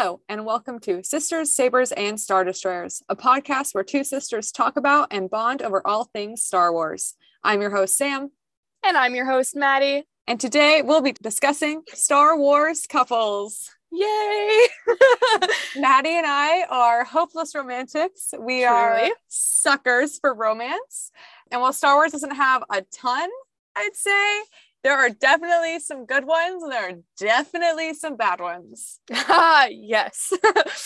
Hello, and welcome to Sisters, Sabers, and Star Destroyers, a podcast where two sisters talk about and bond over all things Star Wars. I'm your host, Sam. And I'm your host, Maddie. And today we'll be discussing Star Wars couples. Yay! Maddie and I are hopeless romantics. We are suckers for romance. And while Star Wars doesn't have a ton, I'd say there are definitely some good ones and there are definitely some bad ones. yes.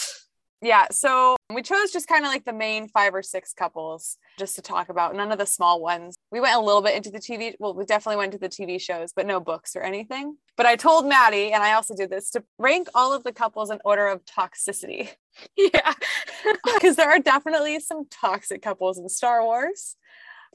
yeah. So we chose just kind of like the main five or six couples just to talk about, none of the small ones. We went a little bit into the TV. Well, we definitely went to the TV shows, but no books or anything. But I told Maddie, and I also did this, to rank all of the couples in order of toxicity. Yeah. Because there are definitely some toxic couples in Star Wars.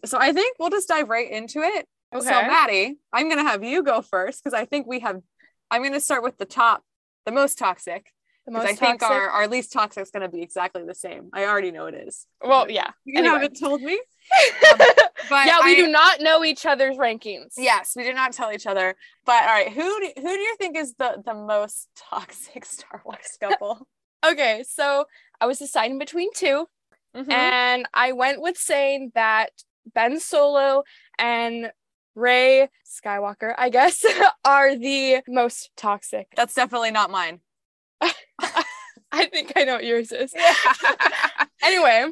So I think we'll just dive right into it. Okay. So Maddie, I'm gonna have you go first because I think we have I'm gonna start with the top, the most toxic. The most I toxic? think our, our least toxic is gonna be exactly the same. I already know it is. Well, yeah. You anyway. haven't told me. Um, but yeah, we I, do not know each other's rankings. Yes, we do not tell each other. But all right, who do, who do you think is the the most toxic Star Wars couple? okay, so I was deciding between 2 mm-hmm. and I went with saying that Ben Solo and Rey Skywalker, I guess, are the most toxic. That's definitely not mine. I think I know what yours is. Yeah. anyway,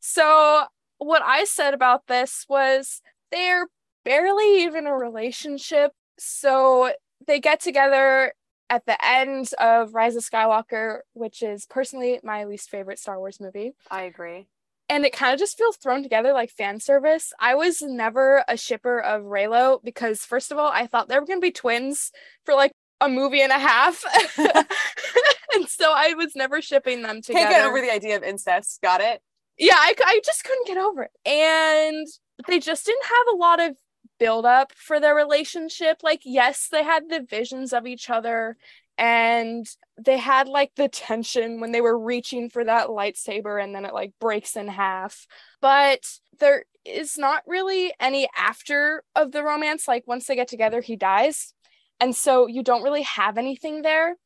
so what I said about this was they're barely even a relationship. So they get together at the end of Rise of Skywalker, which is personally my least favorite Star Wars movie. I agree and it kind of just feels thrown together like fan service. I was never a shipper of Reylo because first of all, I thought they were gonna be twins for like a movie and a half. and so I was never shipping them together. Can't get over the idea of incest. Got it? Yeah, I, I just couldn't get over it. And they just didn't have a lot of build up for their relationship. Like, yes, they had the visions of each other and they had like the tension when they were reaching for that lightsaber and then it like breaks in half. But there is not really any after of the romance. Like once they get together he dies. And so you don't really have anything there.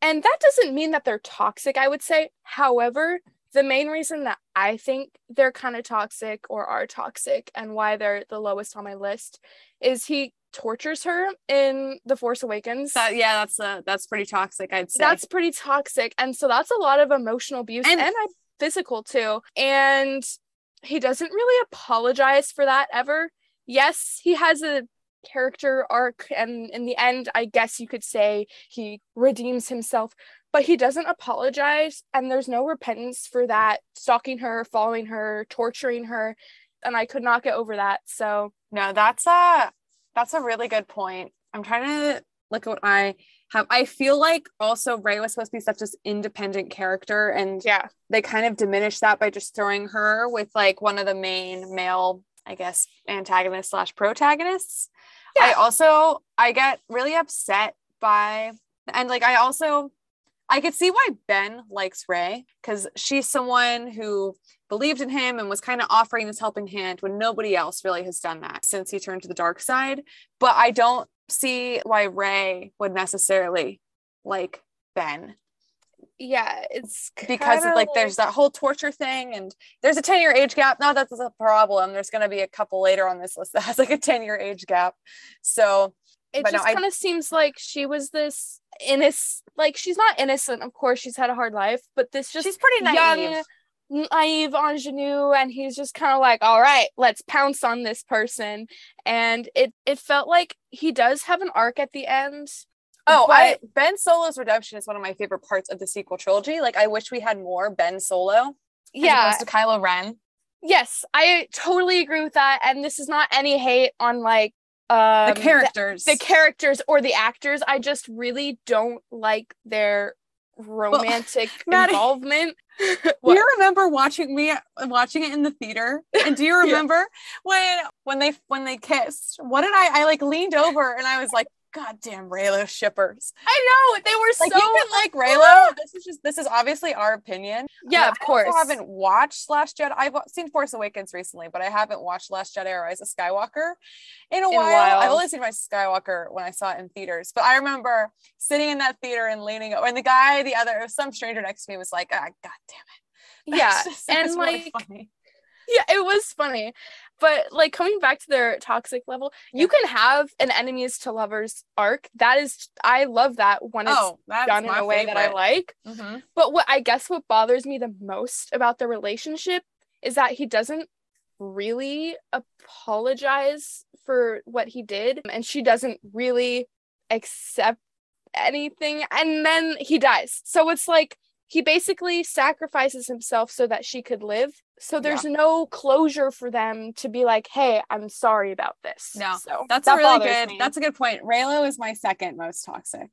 And that doesn't mean that they're toxic i would say. However the main reason that i think they're kind of toxic or are toxic and why they're the lowest on my list is he tortures her in The Force Awakens. That, yeah, that's uh, that's pretty toxic, I'd say. That's pretty toxic. And so that's a lot of emotional abuse and, and physical too. And he doesn't really apologize for that ever. Yes, he has a character arc and in the end I guess you could say he redeems himself, but he doesn't apologize and there's no repentance for that stalking her, following her, torturing her and I could not get over that. So no, that's uh that's a really good point. I'm trying to look at what I have. I feel like also Rey was supposed to be such this independent character, and yeah, they kind of diminished that by just throwing her with like one of the main male, I guess, antagonists slash protagonists. Yeah. I also I get really upset by and like I also I could see why Ben likes Rey because she's someone who believed in him and was kind of offering this helping hand when nobody else really has done that since he turned to the dark side. But I don't see why Rey would necessarily like Ben. Yeah, it's because like, like there's that whole torture thing, and there's a 10 year age gap. Not that's a problem. There's going to be a couple later on this list that has like a 10 year age gap. So it just no, kind of seems like she was this innocent like she's not innocent of course she's had a hard life but this just she's pretty naive young naive ingenue and he's just kind of like all right let's pounce on this person. And it it felt like he does have an arc at the end oh i ben solo's redemption is one of my favorite parts of the sequel trilogy. Like i wish we had more ben solo yeah. opposed to kylo ren. Yes i totally agree with that and this is not any hate on like um, the characters. the, the, characters or the actors. I just really don't like their romantic well, involvement? Do you remember watching me watching it in the theater? And do you remember yeah. when when they when they kissed? What did i i like leaned over and i was like goddamn Reylo shippers. I know they were Like so you can like Reylo. This is just this is obviously our opinion. Yeah, I of course. I haven't watched Last Jedi. I've seen Force Awakens recently, but I haven't watched Last Jedi or Rise of Skywalker in a, In while. while. I've only seen Rise of Skywalker when I saw it in theaters, but I remember sitting in that theater and leaning over, and the guy, the other, some stranger next to me was like, ah, God damn it. yeah, just- and really like funny. yeah, it was funny. But like coming back to their toxic level, you can have an enemies to lovers arc. That is, I love that when it's oh, that's done in a way that I favorite. like. Mhm. But what I guess what bothers me the most about the relationship is that he doesn't really apologize for what he did and she doesn't really accept anything and then he dies. So it's like he basically sacrifices himself so that she could live. So there's no closure for them to be like, "Hey, I'm sorry about this." No, so That's that a really good. me. That's a good point. Reylo is my second most toxic.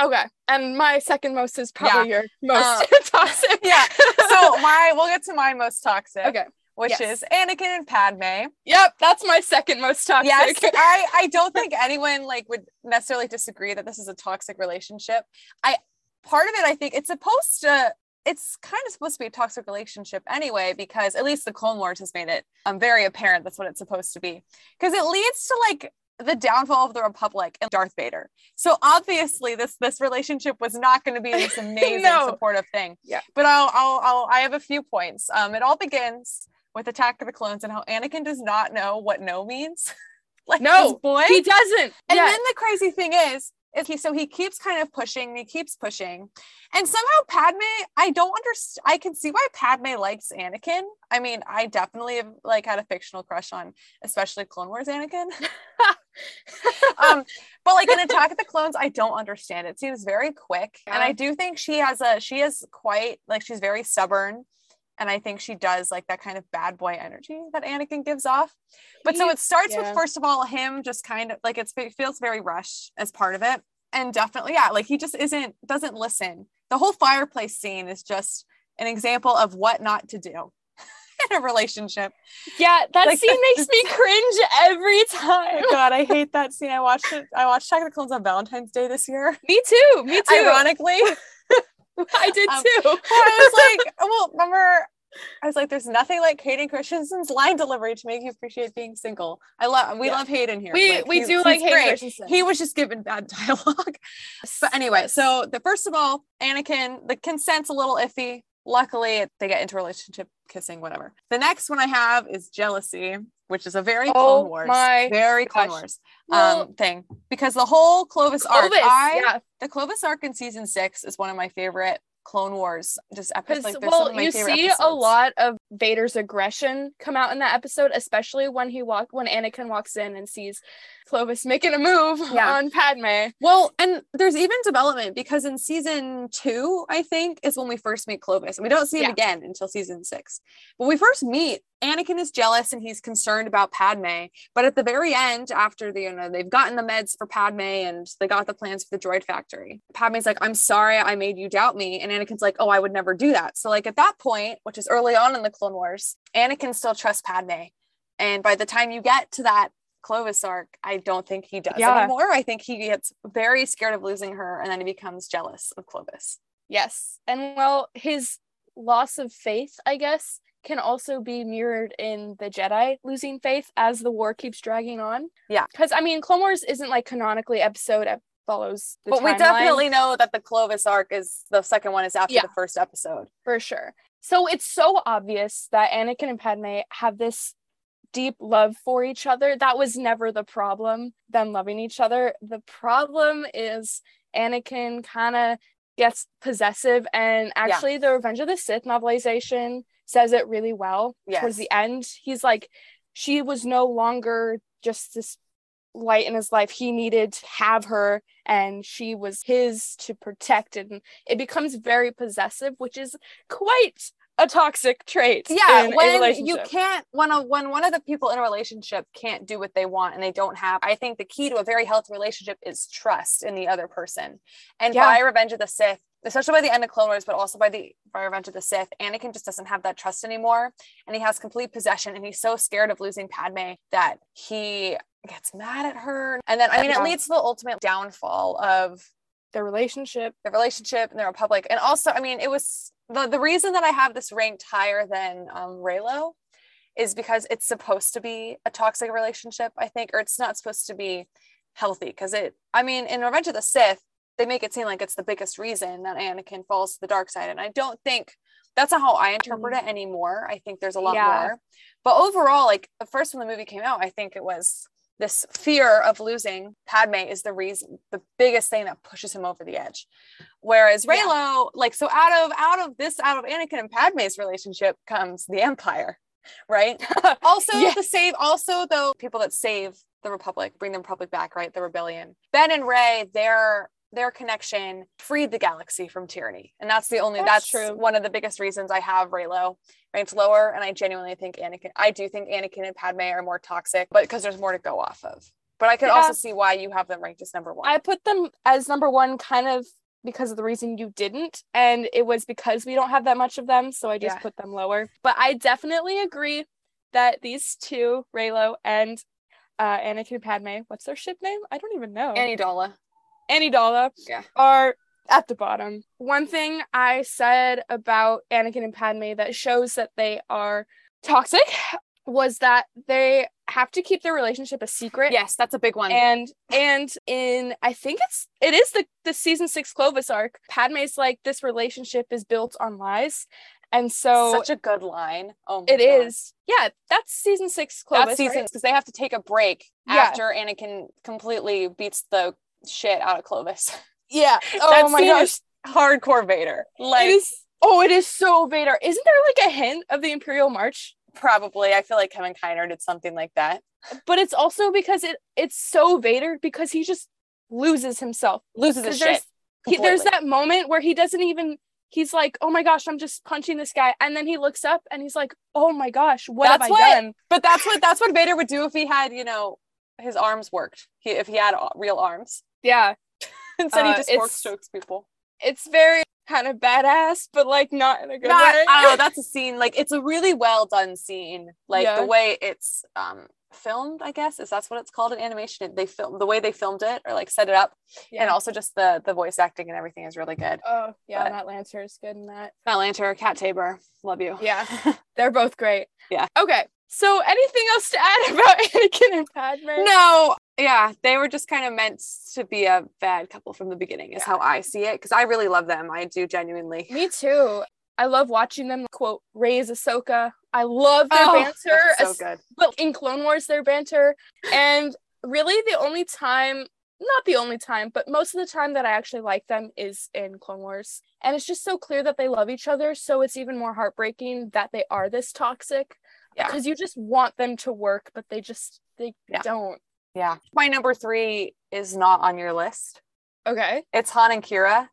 okay. And my second most is probably your most Uh, toxic. Yeah. So my we'll get to my most toxic. okay. Which yes. is Anakin and Padme. Yep, that's my second most toxic. Yes, I I don't think anyone like would necessarily disagree that this is a toxic relationship. I part of it I think it's supposed to it's kind of supposed to be a toxic relationship anyway because at least the Clone Wars has made it um, very apparent that's what it's supposed to be because it leads to like the downfall of the Republic and Darth Vader. So obviously this this relationship was not going to be this amazing No. supportive thing. Yeah. But I'll, I'll I'll I have a few points. Um it all begins with Attack of the Clones and how Anakin does not know what no means. like No, boy. he doesn't. and yeah. then the crazy thing is he so he keeps kind of pushing, he keeps pushing. And somehow Padme, I don't understand. I can see why Padme likes Anakin. I mean, I definitely have like had a fictional crush on, especially Clone Wars Anakin. um, but like in Attack of the Clones, I don't understand. It seems very quick. And I do think she has a she is quite like she's very stubborn. And I think she does like that kind of bad boy energy that Anakin gives off. But so it starts with first of all him just kind of like it's, it feels very rushed as part of it, and definitely yeah, like he just isn't doesn't listen. The whole fireplace scene is just an example of what not to do in a relationship. yeah, that like- scene makes me cringe every time. Oh God, I hate that scene. I watched it. I watched Attack of the Clones on Valentine's Day this year. Me too. Me too. Ironically, I did Um, too. I was like, well, remember, I was like, there's nothing like Hayden Christensen's line delivery to make you appreciate being single. I love, we Yeah. love Hayden here. we Like, we do like Hayden. Christensen. He was just given bad dialogue. But anyway, so the first of all, Anakin, the consent's a little iffy. Luckily, they get into relationship, kissing, whatever. The next one I have is jealousy, which is a very Oh Clone Wars, very Clone gosh. Wars Well, um thing because the whole Clovis, arc, I, yeah, the Clovis arc in season six is one of my favorite Clone Wars just episodes. Like, well, you see a lot of Vader's aggression come out in that episode, especially when he walk when Anakin walks in and sees Clovis making a move Yeah. on Padme. Well, and there's even development because in season two, I think, is when we first meet Clovis. And we don't see him Yeah. again until season six. When we first meet, Anakin is jealous and he's concerned about Padme. But at the very end, after the, you know, they've gotten the meds for Padme and they got the plans for the droid factory, Padme's like, I'm sorry I made you doubt me. And Anakin's like, Oh, I would never do that. So, like, at that point, which is early on in the Clone Wars, Anakin still trusts Padme. And by the time you get to that Clovis arc, I don't think he does Yeah. anymore. I think he gets very scared of losing her and then he becomes jealous of Clovis. Yes. And well, his loss of faith, I guess, can also be mirrored in the Jedi losing faith as the war keeps dragging on. Yeah. Because I mean, Clone Wars isn't like canonically episode follows the but we definitely know that the Clovis arc is the second one is after Yeah. the first episode. for sure. So it's so obvious that Anakin and Padme have this deep love for each other. That was never the problem, them loving each other. The problem is Anakin kind of gets possessive and actually the Revenge of the Sith novelization says it really well towards the end. He's like she was no longer just this light in his life. He needed to have her and she was his to protect and it becomes very possessive, which is quite a toxic trait. Yeah, when you can't when a when one of the people in a relationship can't do what they want and they don't have, I think the key to a very healthy relationship is trust in the other person. And Yeah. by Revenge of the Sith, especially by the end of Clone Wars, but also by the by Revenge of the Sith, Anakin just doesn't have that trust anymore, and he has complete possession, and he's so scared of losing Padme that he gets mad at her, and then I mean, Yeah. it leads to the ultimate downfall of Their relationship. the relationship and the Republic, and also, I mean, it was the the reason that I have this ranked higher than um, Reylo is because it's supposed to be a toxic relationship, I think, or it's not supposed to be healthy because it. I mean, in Revenge of the Sith they make it seem like it's the biggest reason that Anakin falls to the dark side. And I don't think that's not how I interpret it anymore. I think there's a lot Yeah. more. But overall, like first when the movie came out, I think it was this fear of losing Padme is the reason, the biggest thing that pushes him over the edge. Whereas Yeah. Reylo, like, so out of out of this, out of Anakin and Padme's relationship comes the Empire, right? also Yeah. the save also though people that save the republic bring the republic back right the rebellion ben and rey their their connection freed the galaxy from tyranny and that's the only That's that's, true. one of the biggest reasons i have reylo ranked lower and i genuinely think anakin i do think anakin and padme are more toxic but because there's more to go off of but i could Yeah. also see why you have them ranked as number one I put them as number one kind of because of the reason you didn't. And it was because we don't have that much of them. So I just Yeah. put them lower. But I definitely agree that these two, Reylo and uh, Anakin Padme, what's their ship name? I don't even know. annie dalla Anidala Yeah. are at the bottom. One thing I said about Anakin and Padme that shows that they are toxic was that they have to keep their relationship a secret. yes that's a big one And and in I think it's it is the the season six Clovis arc. Padme's like this relationship is built on lies, and so such a good line oh my it God. is. Yeah, that's season six Clovis. That's season right? because they have to take a break Yeah. after Anakin completely beats the shit out of Clovis. Yeah. Oh That my gosh. hardcore Vader. Like it is. Oh, it is so Vader. Isn't there like a hint of the Imperial March? probably. I feel like Kevin Kiner did something like that. But it's also because it it's so Vader because he just loses himself. Loses his shit. He, there's that moment where he doesn't even. He's like, "Oh my gosh, I'm just punching this guy," and then he looks up and he's like, "Oh my gosh, what That's have what- I done?" But that's what that's what Vader would do if he had, you know, his arms worked. He, if he had real arms. Yeah, Instead, he Uh, just it's- Force chokes people. it's very kind of badass, but like not in a good Not, way. I. That's a scene. Like it's a really well done scene. Like Yeah. the way it's um filmed. I guess is that's what it's called in animation. They film the way they filmed it or like set it up, yeah. and also just the the voice acting and everything is really good. oh yeah, but- Matt Lanter is good in that. Matt Lanter, Kat Taber, love you. Yeah. They're both great. Yeah. Okay. So anything else to add about Anakin and Padme? no, yeah, they were just kind of meant to be a bad couple from the beginning, is Yeah. how I see it. Because I really love them. I do genuinely. Me too. I love watching them quote raise Ahsoka. I love their Oh, banter, so good. but in Clone Wars, their banter, and really the only time, not the only time, but most of the time that I actually like them is in Clone Wars, and it's just so clear that they love each other. So it's even more heartbreaking that they are this toxic, Yeah. because you just want them to work, but they just they Yeah. don't. Yeah. My number three is not on your list. Okay, It's Han and Qi'ra.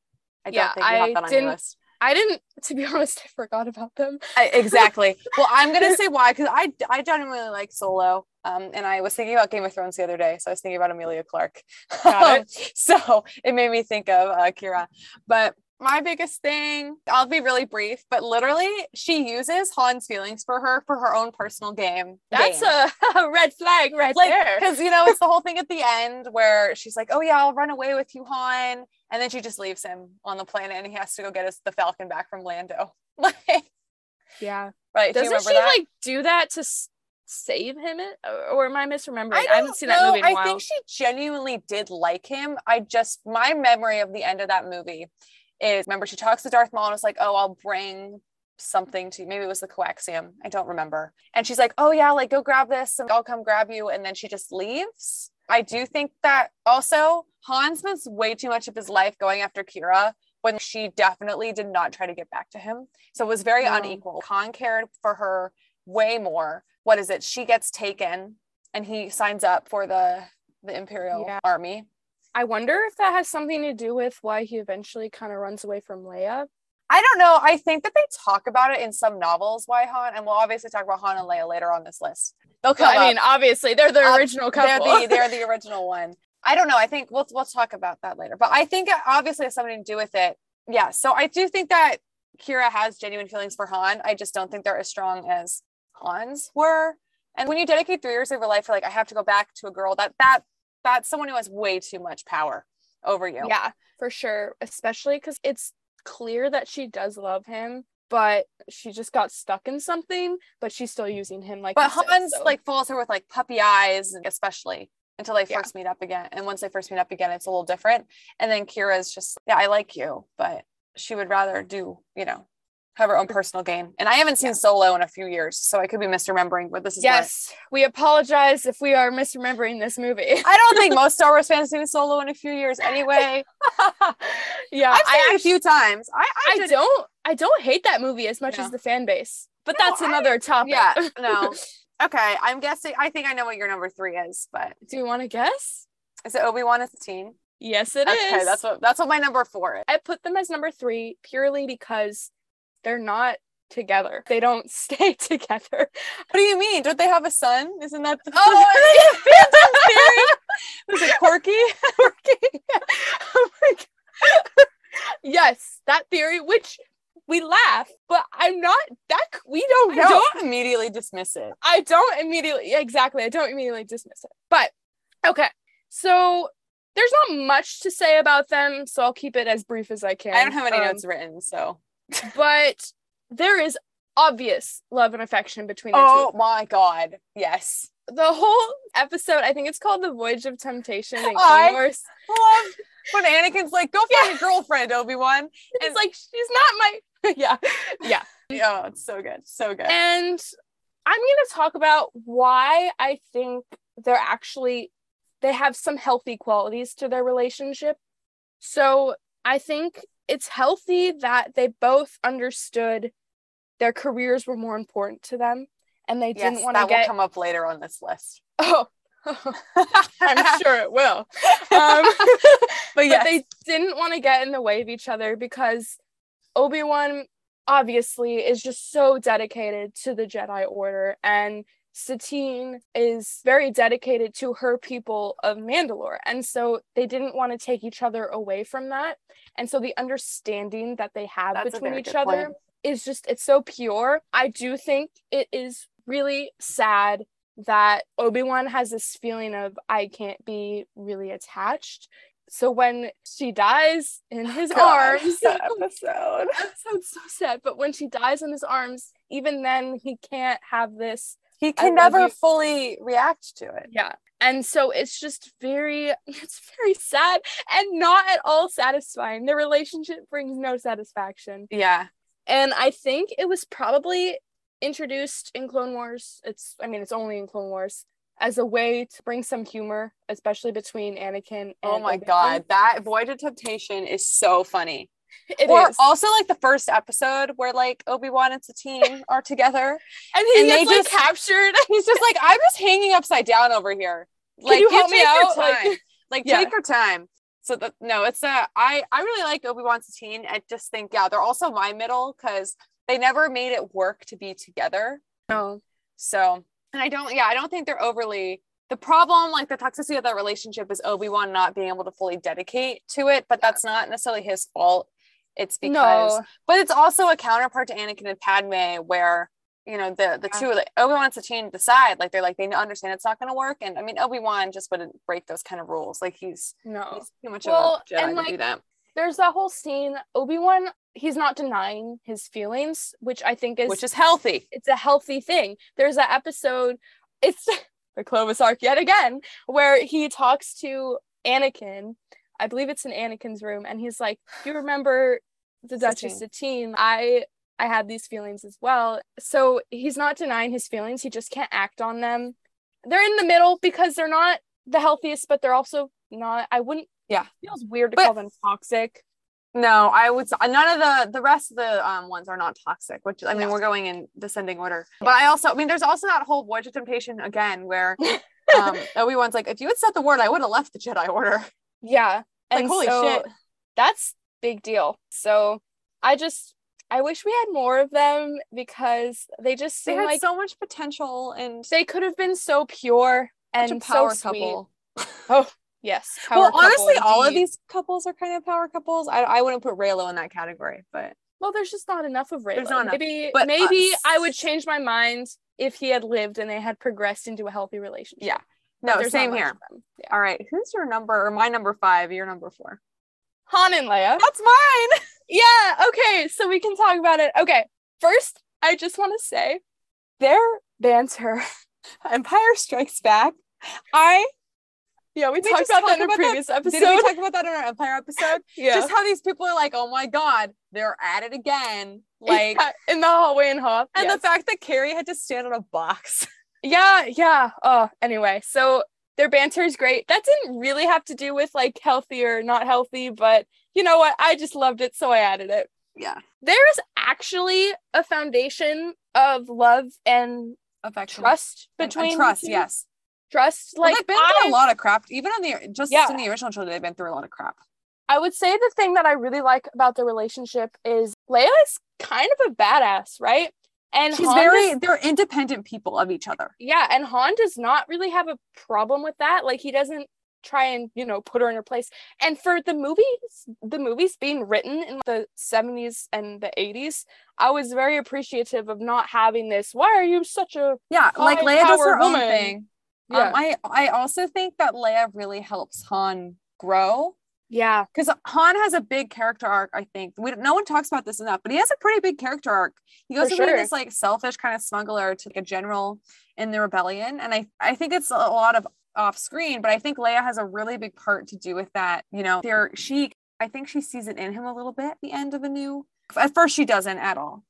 I don't Yeah, think you I have that on didn't- your list. I didn't. To be honest, I forgot about them. I, exactly. well, I'm gonna say why because I I genuinely like Solo. Um, and I was thinking about Game of Thrones the other day, so I was thinking about Emilia Clarke. Got so it made me think of uh, Qi'ra. But my biggest thing, I'll be really brief, but literally, she uses Han's feelings for her for her own personal game. That's gain. a, red flag right like there. because you know it's the whole thing at the end where she's like, "Oh yeah, I'll run away with you, Han," and then she just leaves him on the planet, and he has to go get his the Falcon back from Lando. Like, Yeah. right? do Doesn't remember she that? like do that to s- save him? It, or am I misremembering? I, don't haven't seen that movie in a I while. I think she genuinely did like him. I just my memory of the end of that movie is remember she talks to Darth Maul and was like, "Oh, I'll bring." something to maybe it was the coaxium i don't remember and she's like oh yeah like go grab this and i'll come grab you and then she just leaves i do think that also han spends way too much of his life going after qi'ra when she definitely did not try to get back to him so it was very No. unequal han cared for her way more what is it she gets taken and he signs up for the the imperial Yeah. army I wonder if that has something to do with why he eventually kind of runs away from Leia. I don't know. I think that they talk about it in some novels why Han, and we'll obviously talk about Han and Leia later on this list. They'll come. Uh, I mean, obviously they're the Ob- original they're couple. the they're the original one. I don't know. I think we'll we'll talk about that later. But I think it obviously has something to do with it yeah, so I do think that Qi'ra has genuine feelings for Han. I just don't think they're as strong as Han's were. And when you dedicate three years of your life for like, I have to go back to a girl, that that that's someone who has way too much power over you. Yeah, for sure. Especially because it's clear that she does love him, but she just got stuck in something, but she's still using him like But Hans so- like follows her with like puppy eyes, especially until they Yeah. first meet up again. And once they first meet up again, it's a little different. And then Qi'ra's just, yeah, I like you, but she would rather do, you know, have her own personal game. And I haven't seen Solo in a few years, so I could be misremembering, but this is what- Yes, we apologize if we are misremembering this movie. I don't think most Star Wars fans see Solo in a few years anyway. yeah, I've seen I it a few times. I, I, I don't I don't hate that movie as much No. as the fan base. But No, that's I- another topic. Yeah, no. Okay, I'm guessing. I think I know what your number three is, but Do you want to guess? is it Obi Wan as a teen? Yes, it is. okay, that's what that's what my number four is. I put them as number three purely because they're not together. They don't stay together. What do you mean? Don't they have a son? Isn't that the Oh, theory? Was it Korkie? oh my god. yes, that theory, which we laugh, but I'm not that we don't know. I don't immediately dismiss it. I don't immediately exactly. I don't immediately dismiss it. But okay. So there's not much to say about them, so I'll keep it as brief as I can. I don't have any Um, notes written, so. But there is obvious love and affection between the two. Oh my god! Yes. The whole episode, I think it's called The Voyage of Temptation Clone I-. Love when Anakin's like, "Go find a girlfriend, Obi Wan." And it's like she's not my yeah. Yeah. Oh, it's so good, so good. And I'm going to talk about why I think they're actually they have some healthy qualities to their relationship. So, I think it's healthy that they both understood their careers were more important to them and they yes, didn't want to that get will come up later on this list. Oh. I'm sure it will. Um, but yes, they didn't want to get in the way of each other because Obi-Wan obviously is just so dedicated to the Jedi Order and Satine is very dedicated to her people of Mandalore. And so they didn't want to take each other away from that. And so the understanding that they have That's between each other point. is just it's so pure. I do think it is really sad that Obi-Wan has this feeling of I can't be really attached. So when she dies in oh his God, arms, that episode. that sounds so sad, but when she dies in his arms, even then he can't have this He can never you. fully react to it. yeah. And so it's just very it's very sad and not at all satisfying. The relationship brings no satisfaction. Yeah. And I think it was probably introduced in Clone Wars. It's I mean it's only in Clone Wars as a way to bring some humor, especially between Anakin oh and Oh my Obi-Wan. god, that Voyage of Temptation is so funny. It or is. also like the first episode where like Obi Wan and Satine are together. and he and they gets like just- captured. He's just like, I'm just hanging upside down over here. Like, you help me take your out? Like- time. Like, Yeah. take your time. So that no, it's a I I really like Obi Wan Satine. I just think yeah, they're also my middle because they never made it work to be together. No. So and I don't yeah, I don't think they're overly the problem, like the toxicity of that relationship is Obi-Wan not being able to fully dedicate to it, but that's not necessarily his fault. It's because No. but it's also a counterpart to Anakin and Padme where you know the the Yeah. two like Obi Wan's to change the side. like they're like they understand it's not going to work and I mean Obi-Wan just wouldn't break those kind of rules like he's No. he's too much Well, of a Jedi and, to like, do that There's that whole scene, Obi-Wan, he's not denying his feelings, which I think is which is healthy it's a healthy thing. There's that episode, it's the Clovis arc yet again, where he talks to Anakin. I believe it's in Anakin's room, and he's like, you remember the Duchess Satine? I I had these feelings as well." So he's not denying his feelings. He just can't act on them. They're in the middle because they're not the healthiest, but they're also not. I wouldn't. Yeah. it feels weird to But- call them toxic. no I would none of the the rest of the um ones are not toxic which I mean No. we're going in descending order but I also I mean there's also that whole Voyage of Temptation again where um Obi-Wan's like if you had said the word I would have left the Jedi Order Yeah. Like, And holy so shit. That's big deal. So I just I wish we had more of them because they just they seem had like so much potential and they could have been so pure and power so couple oh, Yes. well, honestly, all of these couples are kind of power couples. I, I wouldn't put Reylo in that category, but Well, there's just not enough of Reylo. There's not enough. Maybe But, maybe I would change my mind if he had lived and they had progressed into a healthy relationship. Yeah. No, same here. Yeah. All right, who's your number or my number five? Your number four. Han and Leia. That's mine. Yeah, okay, so we can talk about it. Okay, first, I just want to say their banter. Empire Strikes Back. I Yeah, we we talked about that in a about that? previous episode. did we talk about that in our Empire episode? yeah. Just how these people are like, oh my god, they're at it again. Like, Yeah, in the hallway in Hoth. and yes. the fact that Carrie had to stand on a box. Yeah, yeah. Oh, anyway, so their banter is great. That didn't really have to do with like healthy or not healthy, but you know what? I just loved it, so I added it. Yeah, There is actually a foundation of love and affection, trust And- and between trust. Yes, Trust. Well, Like they've been through I, a lot of crap. Even on the just Yeah. in the original trilogy, they've been through a lot of crap. I would say the thing that I really like about their relationship is Leia is kind of a badass, right? And She's Han very. does- they're independent people of each other. yeah, and Han does not really have a problem with that. Like he doesn't try and you know put her in her place. And for the movies, the movies being written in the 70s and the 80s, I was very appreciative of not having this. Why are you such a Yeah, like Leia does her own thing. yeah Um, I I also think that Leia really helps Han grow yeah because Han has a big character arc. I think we no one talks about this enough, but he has a pretty big character arc. He goes from sure. this like selfish kind of smuggler to like a general in the rebellion, and I I think it's a lot of off screen, but I think Leia has a really big part to do with that. You know, there she I think she sees it in him a little bit at the end of a new. At first, she doesn't at all,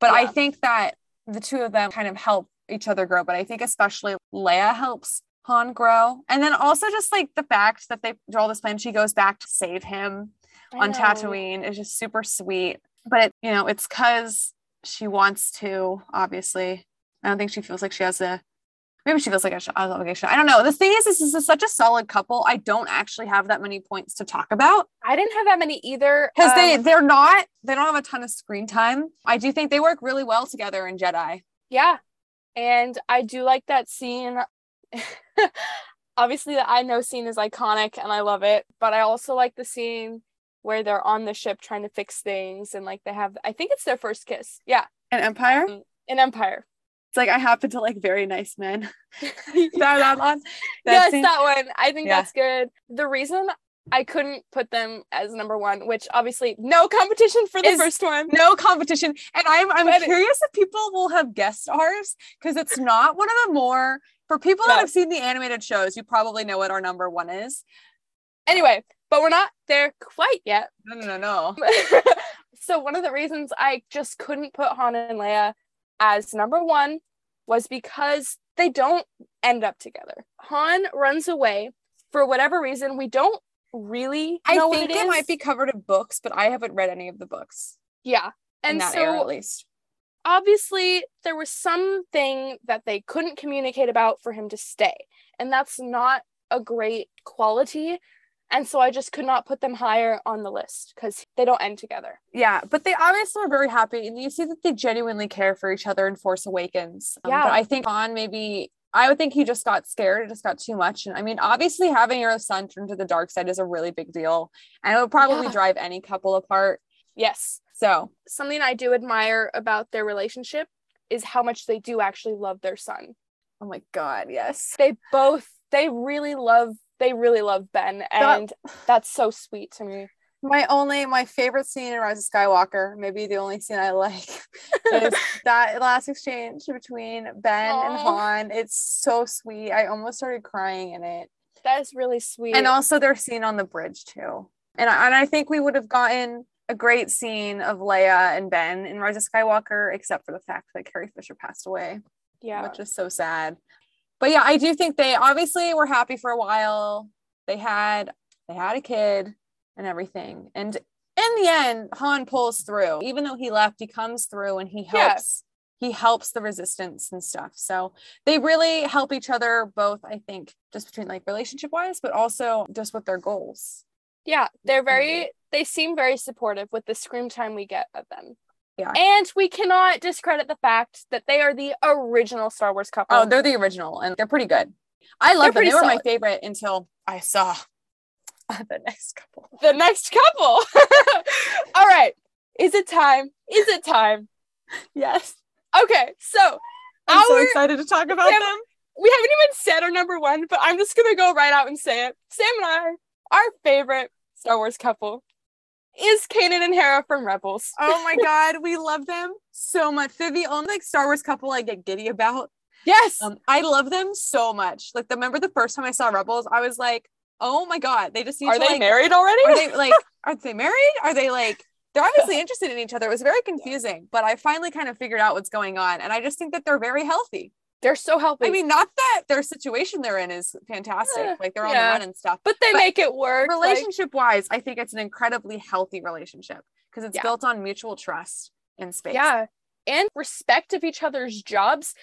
but I think that the two of them kind of help each other grow. But I think especially Leia helps Han grow, and then also just like the fact that they draw this plan, she goes back to save him I on know. Tatooine is just super sweet. But you know, it's because she wants to. Obviously, I don't think she feels like she has a. Maybe she feels like a an obligation. I don't know. The thing is, this is such a solid couple. I don't actually have that many points to talk about I didn't have that many either. because they um, they're not they don't have a ton of screen time. I do think they work really well together in Jedi. Yeah. And I do like that scene. Obviously, the I know scene is iconic and I love it, but I also like the scene where they're on the ship trying to fix things and like they have, I think it's their first kiss. Yeah. An Empire, um, an Empire. it's like I happen to like very nice men. that, that one. That yes, scene. that one. I think Yeah. that's good. The reason I couldn't put them as number one, which obviously no competition for the Is- first one. no competition. And I'm I'm But- curious if people will have guessed ours because it's not one of the more for people that No. have seen the animated shows, you probably know what our number one is. Anyway, but we're not there quite yet. No, no, no, no. so one of the reasons I just couldn't put Han and Leia as number one was because they don't end up together. Han runs away for whatever reason. We don't really I think what it, it, might be covered in books, but I haven't read any of the books yeah. in And that so era at least. Obviously there was something that they couldn't communicate about for him to stay. And that's not a great quality. And so I just could not put them higher on the list because they don't end together. Yeah, but they obviously are very happy, and you see that they genuinely care for each other in Force Awakens. Um, Yeah. but I think Han maybe I would think he just got scared. It just got too much. And I mean, obviously, having your son turn to the dark side is a really big deal, and it would probably Yeah. drive any couple apart. Yes. So Something I do admire about their relationship is how much they do actually love their son. Oh my god, yes. They both they really love they really love Ben and that's so sweet to me. My only my favorite scene in Rise of Skywalker, maybe the only scene I like, is that last exchange between Ben and Aw. Han. It's so sweet. I almost started crying in it. That is really sweet. And also their scene on the bridge too. And I, and I think we would have gotten a great scene of Leia and Ben in Rise of Skywalker, except for the fact that Carrie Fisher passed away. yeah. which is so sad. But yeah, I do think they obviously were happy for a while. They had they had a kid and everything. And in the end, Han pulls through. Even though he left, he comes through and he helps he helps the resistance and stuff. So they really help each other both, I think, just between like relationship wise, but also just with their goals. Yeah, they're very they seem very supportive with the screen time we get of them. Yeah. And we cannot discredit the fact that they are the original Star Wars couple. Oh, they're the original and they're pretty good. I love them. They were my favorite until I saw the next couple. The next couple. All right. Is it time? Is it time? Yes. Okay, so I'm our, so excited to talk about them. we haven't even said our number one, but I'm just gonna go right out and say it. Sam and I, our favorite Star Wars couple is Kanan and Hera from Rebels. Oh my god, we love them so much. They're the only like Star Wars couple I get giddy about. Yes. Um, I love them so much. Like, the, remember the first time I saw Rebels, I was like, oh my god, they just need Are to they like, married already? are they like, are they married? Are they like? They're obviously interested in each other. It was very confusing, but I finally kind of figured out what's going on, and I just think that they're very healthy. They're so healthy. I mean, not that their situation they're in is fantastic, Yeah, like they're on yeah. the run and stuff. but they but make it work. Relationship wise, I think it's an incredibly healthy relationship because it's Yeah. built on mutual trust and space. yeah. And respect of each other's jobs.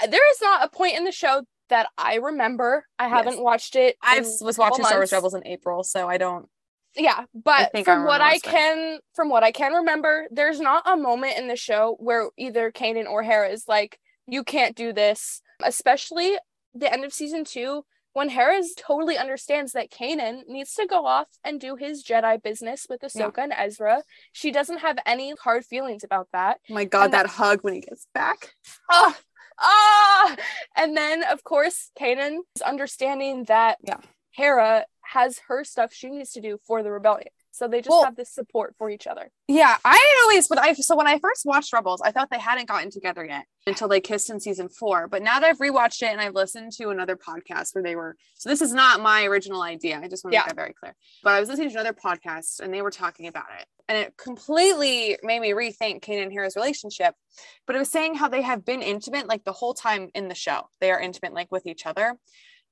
There is not a point in the show that I remember. I haven't watched it. I was watching Star Wars. Rebels in April, so I don't. yeah but think I from what i most of it. can from what i can remember there's not a moment in the show where either kanan or hera is like you can't do this especially the end of season two when hera totally understands that kanan needs to go off and do his jedi business with Yeah. ahsoka and ezra she doesn't have any hard feelings about that Oh my god, And that hug when he gets back. ah, ah! and then of course kanan is understanding that Yeah. hera has her stuff she needs to do for the rebellion so they just Well- have this support for each other Yeah, I always, but I so when I first watched Rebels, I thought they hadn't gotten together yet until they kissed in season four. But now that I've rewatched it and I've listened to another podcast where they were, so this is not my original idea. I just want to Yeah. make that very clear. But I was listening to another podcast and they were talking about it, and it completely made me rethink Kanan and Hera's relationship. But it was saying how they have been intimate like the whole time in the show. They are intimate like with each other.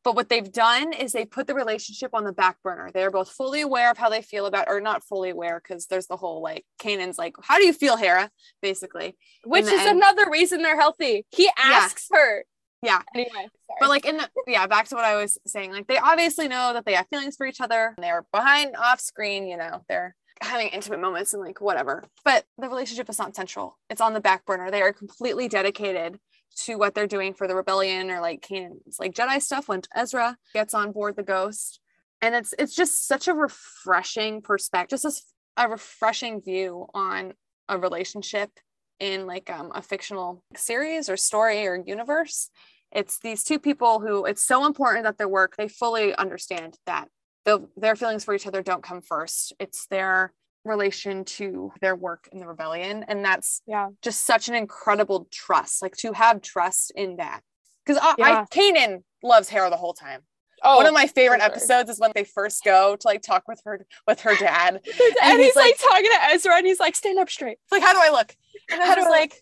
But what they've done is they put the relationship on the back burner. They are both fully aware of how they feel about, or not fully aware, because there's the whole like Kanan's like, "How do you feel, Hera?" Basically, which is end- another reason they're healthy he asks her Yeah. anyway sorry. but like in the yeah, back to what I was saying. Like they obviously know that they have feelings for each other. And they're behind off screen, you know, they're having intimate moments and like whatever. But the relationship is not central. It's on the back burner. They are completely dedicated to what they're doing for the rebellion or like Kanan's like Jedi stuff when Ezra gets on board the ghost. And it's it's just such a refreshing perspective, just as a refreshing view on a relationship in like um, a fictional series or story or universe. It's these two people who it's so important that their work, they fully understand that the, their feelings for each other don't come first. It's their relation to their work in the rebellion. And that's yeah just such an incredible trust, like to have trust in that. Because I, Yeah. I Kanan loves Hera the whole time. oh One of my favorite sure. episodes is when they first go to like talk with her with her dad. and, he's, he's like, like- talking to ezra and he's like stand up straight It's like, how do I look? And I was I like,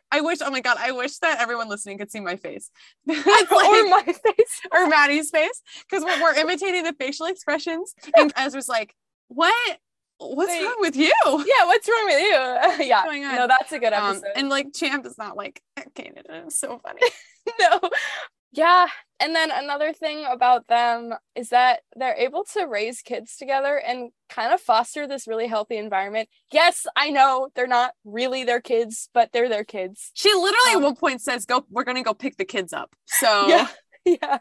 I wish, oh my God, I wish that everyone listening could see my face. It's or my face or Maddie's face because we're, we're imitating the facial expressions. And Ezra's like, "What? What's Wait. wrong with you?" yeah what's wrong with you yeah going no that's a good Um, episode and like Cham is not like Kanan. It's so funny. no. Yeah. And then another thing about them is that they're able to raise kids together and kind of foster this really healthy environment. Yes, I know they're not really their kids, but they're their kids. She literally Um, at one point says, "Go, we're gonna go pick the kids up." So Yeah. yeah.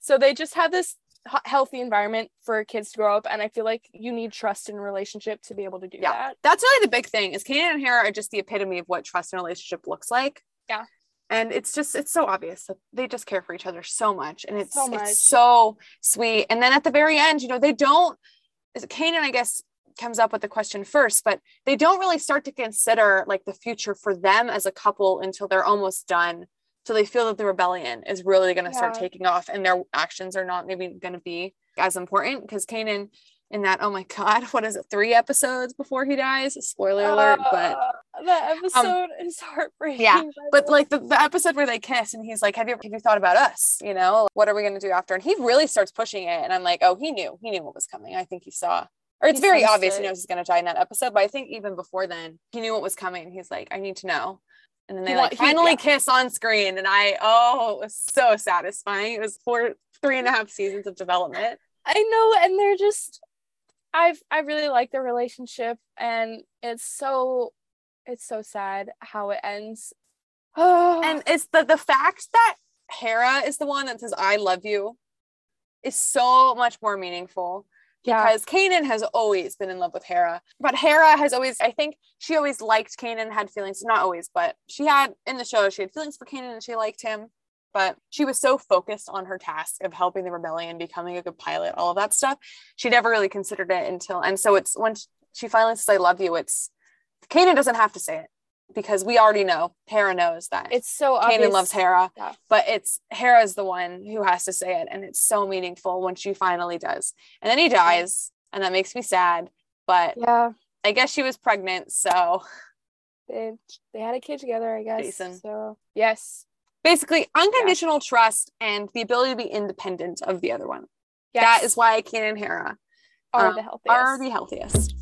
So they just have this healthy environment for kids to grow up. And I feel like you need trust in relationship to be able to do Yeah. that. that's really the big thing. Is Kanan and Hera are just the epitome of what trust in relationship looks like. Yeah. And it's just it's so obvious that they just care for each other so much, and it's So much. it's so sweet. And then at the very end, you know, they don't. Kanan, I guess, comes up with the question first, but they don't really start to consider like the future for them as a couple until they're almost done. So they feel that the rebellion is really going to start taking off, and their actions are not maybe going to be as important because Kanan in that oh my god what is it three episodes before he dies? Spoiler alert but Uh, that episode is heartbreaking. yeah, but like the, the episode where they kiss and he's like have you have you thought about us? You know what are we going to do after? And he really starts pushing it and i'm like oh he knew he knew what was coming. I think he saw or it's He very obvious it. he knows he's going to die in that episode but i think even before then he knew what was coming he's like i need to know and then they like finally yeah. kiss on screen and i oh it was so satisfying it was four three and a half seasons of development I know, and they're just I've I really like their relationship and it's so it's so sad how it ends. Oh and it's the the fact that Hera is the one that says "I love you" is so much more meaningful Because Kanan has always been in love with Hera. But Hera has always, I think she always liked Kanan, had feelings, not always, but she had in the show, she had feelings for Kanan and she liked him. But she was so focused on her task of helping the rebellion, becoming a good pilot, all of that stuff. She never really considered it until, and so it's when she finally says, I love you, it's Kanan doesn't have to say it because we already know, Hera knows that It's so obvious. Kanan loves Hera, Yeah. but it's Hera's the one who has to say it, and it's so meaningful when she finally does. And then he dies, and that makes me sad. But Yeah. I guess she was pregnant, so They they had a kid together, I guess. Jacen. So yes. basically, unconditional trust and the ability to be independent of the other one. Yes. That is why Kanan and Hera are um, the healthiest. are the healthiest.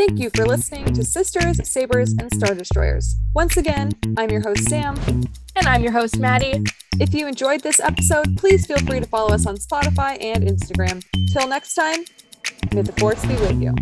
Thank you for listening to Sisters, Sabers, and Star Destroyers. Once again, I'm your host, Sam. and I'm your host, Maddie. If you enjoyed this episode, please feel free to follow us on Spotify and Instagram. Till next time, may the force be with you.